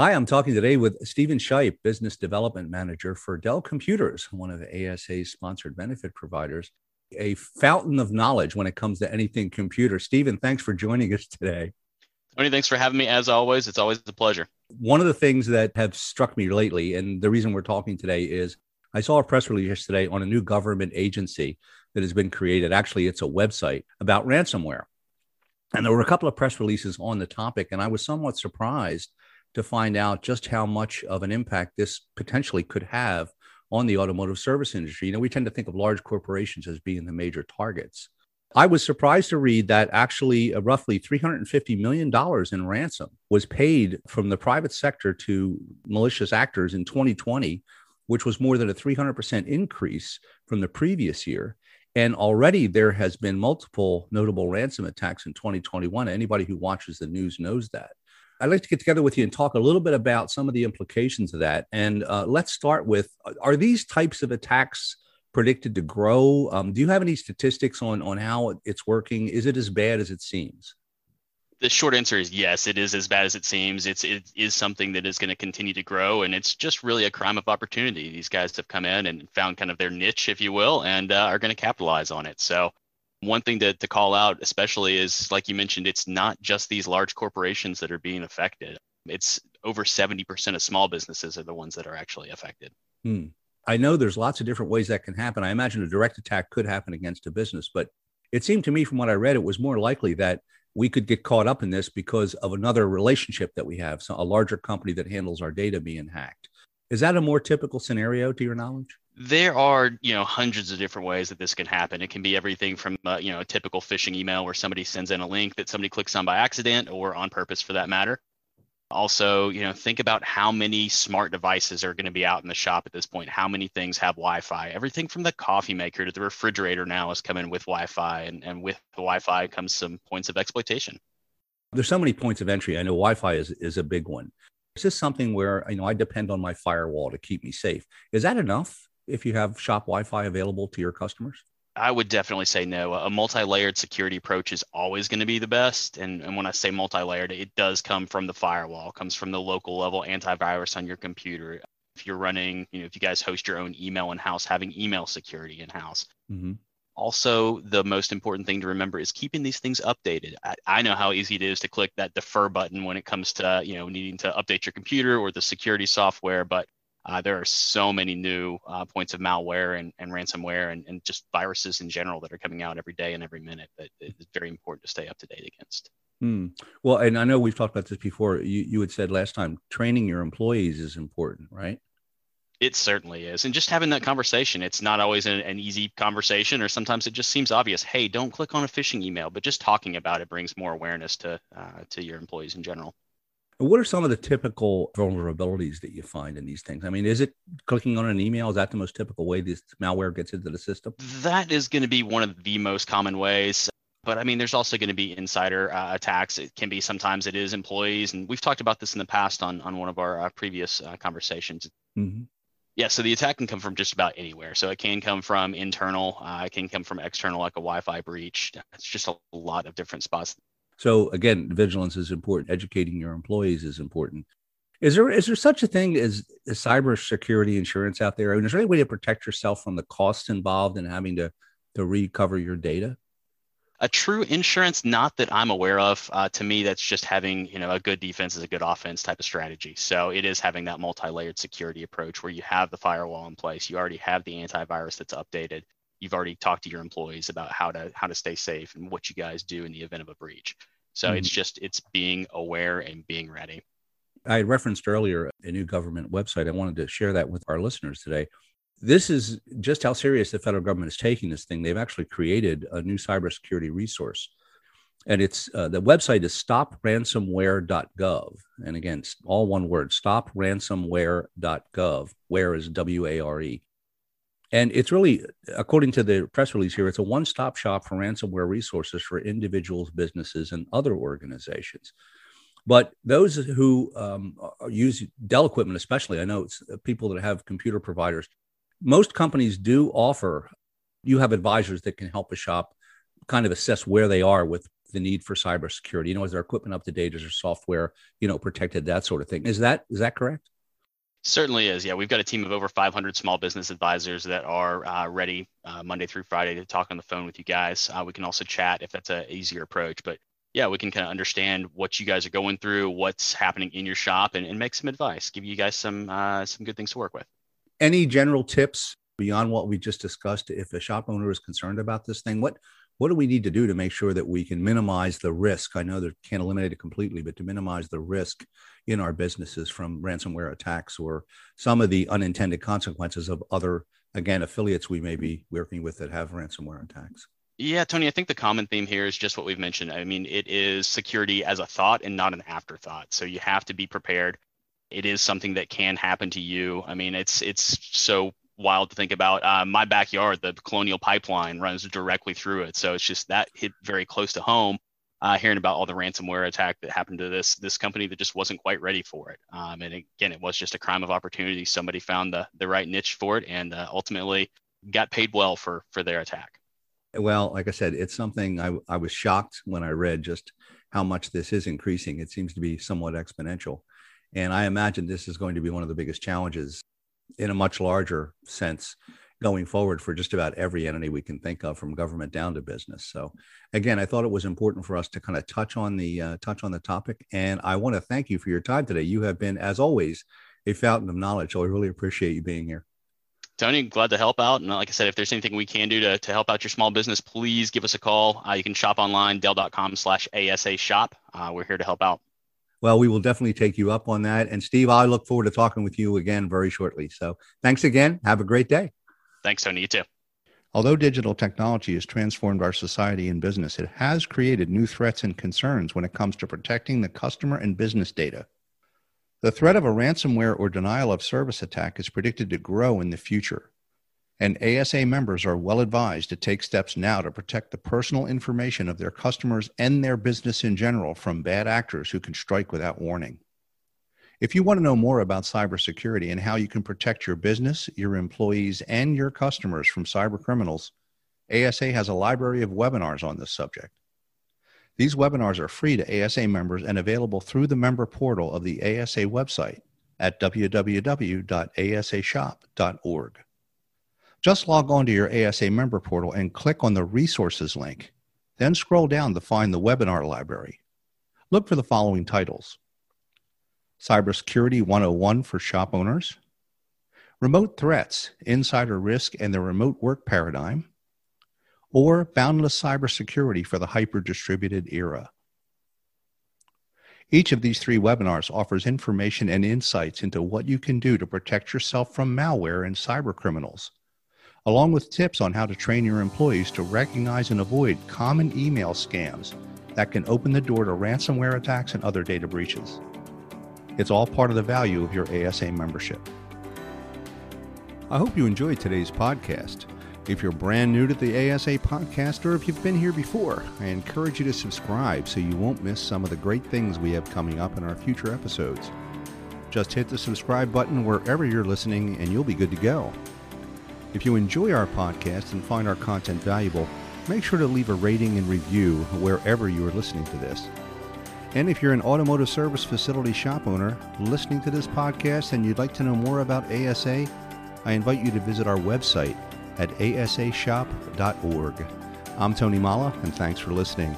Hi, I'm talking today with Stephen Shipe, Business Development Manager for Dell Computers, one of ASA's sponsored benefit providers, a fountain of knowledge when it comes to anything computer. Stephen, thanks for joining us today. Tony, thanks for having me. As always, it's always a pleasure. One of the things that have struck me lately, and the reason we're talking today is I saw a press release yesterday on a new government agency that has been created. Actually, it's a website about ransomware. And there were a couple of press releases on the topic, and I was somewhat surprised to find out just how much of an impact this potentially could have on the automotive service industry. You know, we tend to think of large corporations as being the major targets. I was surprised to read that actually uh, roughly $350 million in ransom was paid from the private sector to malicious actors in 2020, which was more than a 300% increase from the previous year. And already there has been multiple notable ransom attacks in 2021. Anybody who watches the news knows that. I'd like to get together with you and talk a little bit about some of the implications of that. And uh, let's start with are these types of attacks predicted to grow? Um, do you have any statistics on, on how it's working? Is it as bad as it seems? The short answer is yes, it is as bad as it seems. It's it is something that is going to continue to grow, and it's just really a crime of opportunity. These guys have come in and found kind of their niche, if you will, and uh, are going to capitalize on it. So one thing to, to call out especially is like you mentioned it's not just these large corporations that are being affected. It's over 70% of small businesses are the ones that are actually affected. Hmm. i know there's lots of different ways that can happen. I imagine a direct attack could happen against a business but it seemed to me from what i read it was more likely that we could get caught up in this because of another relationship that we have so a larger company that handles our data being hacked is that a more typical scenario to your knowledge? There are you know hundreds of different ways that this can happen. It can be everything from uh, you know a typical phishing email where somebody sends in a link that somebody clicks on by accident or on purpose for that matter. Also you know think about how many smart devices are going to be out in the shop at this point. How many things have wi-fi? Everything from the coffee maker to the refrigerator now is coming with wi-fi and, and with the wi-fi comes some points of exploitation. There's so many points of entry. I know wi-fi is, is a big one is this something where you know i depend on my firewall to keep me safe is that enough if you have shop Wi-Fi available to your customers? I would definitely say no. A multi-layered security approach is always going to be the best. And, and when I say multi-layered, it does come from the firewall, comes from the local level antivirus on your computer. If you're running, you know, if you guys host your own email in house, having email security in house. Mm-hmm. Also, the most important thing to remember is keeping these things updated. I, I, know how easy it is to click that defer button when it comes to, you know, needing to update your computer or the security software, but uh, there are so many new uh, points of malware and, and ransomware and, and just viruses in general that are coming out every day and every minute that it's very important to stay up to date against. Hmm. Well, and I know we've talked about this before. You, you had said last time training your employees is important, right? It certainly is. And just having that conversation, it's not always an, an, easy conversation, or sometimes it just seems obvious. Hey, don't click on a phishing email, but just talking about it brings more awareness to uh, to your employees in general. What are some of the typical vulnerabilities that you find in these things? I mean, is it clicking on an email? Is that the most typical way this malware gets into the system? That is going to be one of the most common ways. But I mean, there's also going to be insider uh, attacks. It can be sometimes it is employees, and we've talked about this in the past on on one of our uh, previous uh, conversations. Mm-hmm. Yeah, so the attack can come from just about anywhere. So it can come from internal, uh, it can come from external, like a Wi-Fi breach. It's just a lot of different spots so again, vigilance is important. Educating your employees is important. Is there is there such a thing as, as cyber security insurance out there? I mean, is there any way to protect yourself from the costs involved in having to to recover your data? A true insurance, not that I'm aware of. Uh, to me, that's just having you know a good defense is a good offense type of strategy. So it is having that multi-layered security approach where you have the firewall in place, you already have the antivirus that's updated, you've already talked to your employees about how to how to stay safe and what you guys do in the event of a breach. So mm-hmm. it's just it's being aware and being ready. I referenced earlier a new government website. I wanted to share that with our listeners today. This is just how serious the federal government is taking this thing. They've actually created a new cybersecurity resource. And it's uh, the website is stopransomware.gov. And again, all one word stopransomware.gov. Where is W A R E. And it's really, according to the press release here, it's a one stop shop for ransomware resources for individuals, businesses, and other organizations. But those who um, use Dell equipment, especially, I know it's uh, people that have computer providers. Most companies do offer, you have advisors that can help a shop kind of assess where they are with the need for cybersecurity. You know, is their equipment up to date? Is their software, you know, protected? That sort of thing. Is that is that correct? Certainly is. Yeah, we've got a team of over 500 small business advisors that are uh, ready uh, Monday through Friday to talk on the phone with you guys. Uh, we can also chat if that's an easier approach. But yeah, we can kind of understand what you guys are going through, what's happening in your shop, and, and make some advice, give you guys some uh, some good things to work with. Any general tips beyond what we just discussed? If a shop owner is concerned about this thing, what what do we need to do to make sure that we can minimize the risk? I know that can't eliminate it completely, but to minimize the risk in our businesses from ransomware attacks or some of the unintended consequences of other, again, affiliates we may be working with that have ransomware attacks. Yeah, Tony, I think the common theme here is just what we've mentioned. I mean, it is security as a thought and not an afterthought. So you have to be prepared. It is something that can happen to you. I mean, it's it's so wild to think about. Uh, my backyard, the Colonial Pipeline runs directly through it, so it's just that hit very close to home. Uh, hearing about all the ransomware attack that happened to this this company that just wasn't quite ready for it. Um, and again, it was just a crime of opportunity. Somebody found the the right niche for it, and uh, ultimately got paid well for for their attack. Well, like I said, it's something I, I was shocked when I read just how much this is increasing. It seems to be somewhat exponential. And I imagine this is going to be one of the biggest challenges in a much larger sense going forward for just about every entity we can think of from government down to business so again i thought it was important for us to kind of touch on the uh, touch on the topic and i want to thank you for your time today you have been as always a fountain of knowledge so i really appreciate you being here Tony, glad to help out. And like I said, if there's anything we can do to, to help out your small business, please give us a call. Uh, you can shop online, dell.com slash ASA shop. Uh, we're here to help out. Well, we will definitely take you up on that. And Steve, I look forward to talking with you again very shortly. So thanks again. Have a great day. Thanks, Tony. You too. Although digital technology has transformed our society and business, it has created new threats and concerns when it comes to protecting the customer and business data. The threat of a ransomware or denial of service attack is predicted to grow in the future and ASA members are well advised to take steps now to protect the personal information of their customers and their business in general from bad actors who can strike without warning. If you want to know more about cybersecurity and how you can protect your business, your employees, and your customers from cyber criminals, ASA has a library of webinars on this subject. These webinars are free to ASA members and available through the member portal of the ASA website at www.asashop.org. Just log on to your ASA member portal and click on the resources link. Then scroll down to find the webinar library. Look for the following titles Cybersecurity 101 for shop owners, Remote Threats, Insider Risk and the Remote Work Paradigm, or Boundless Cybersecurity for the Hyper Distributed Era. Each of these three webinars offers information and insights into what you can do to protect yourself from malware and cyber criminals along with tips on how to train your employees to recognize and avoid common email scams that can open the door to ransomware attacks and other data breaches. It's all part of the value of your ASA membership. I hope you enjoyed today's podcast. If you're brand new to the ASA podcast or if you've been here before, I encourage you to subscribe so you won't miss some of the great things we have coming up in our future episodes. Just hit the subscribe button wherever you're listening and you'll be good to go. If you enjoy our podcast and find our content valuable, make sure to leave a rating and review wherever you are listening to this. And if you're an automotive service facility shop owner listening to this podcast and you'd like to know more about ASA, I invite you to visit our website at asashop.org. I'm Tony Molla, and thanks for listening.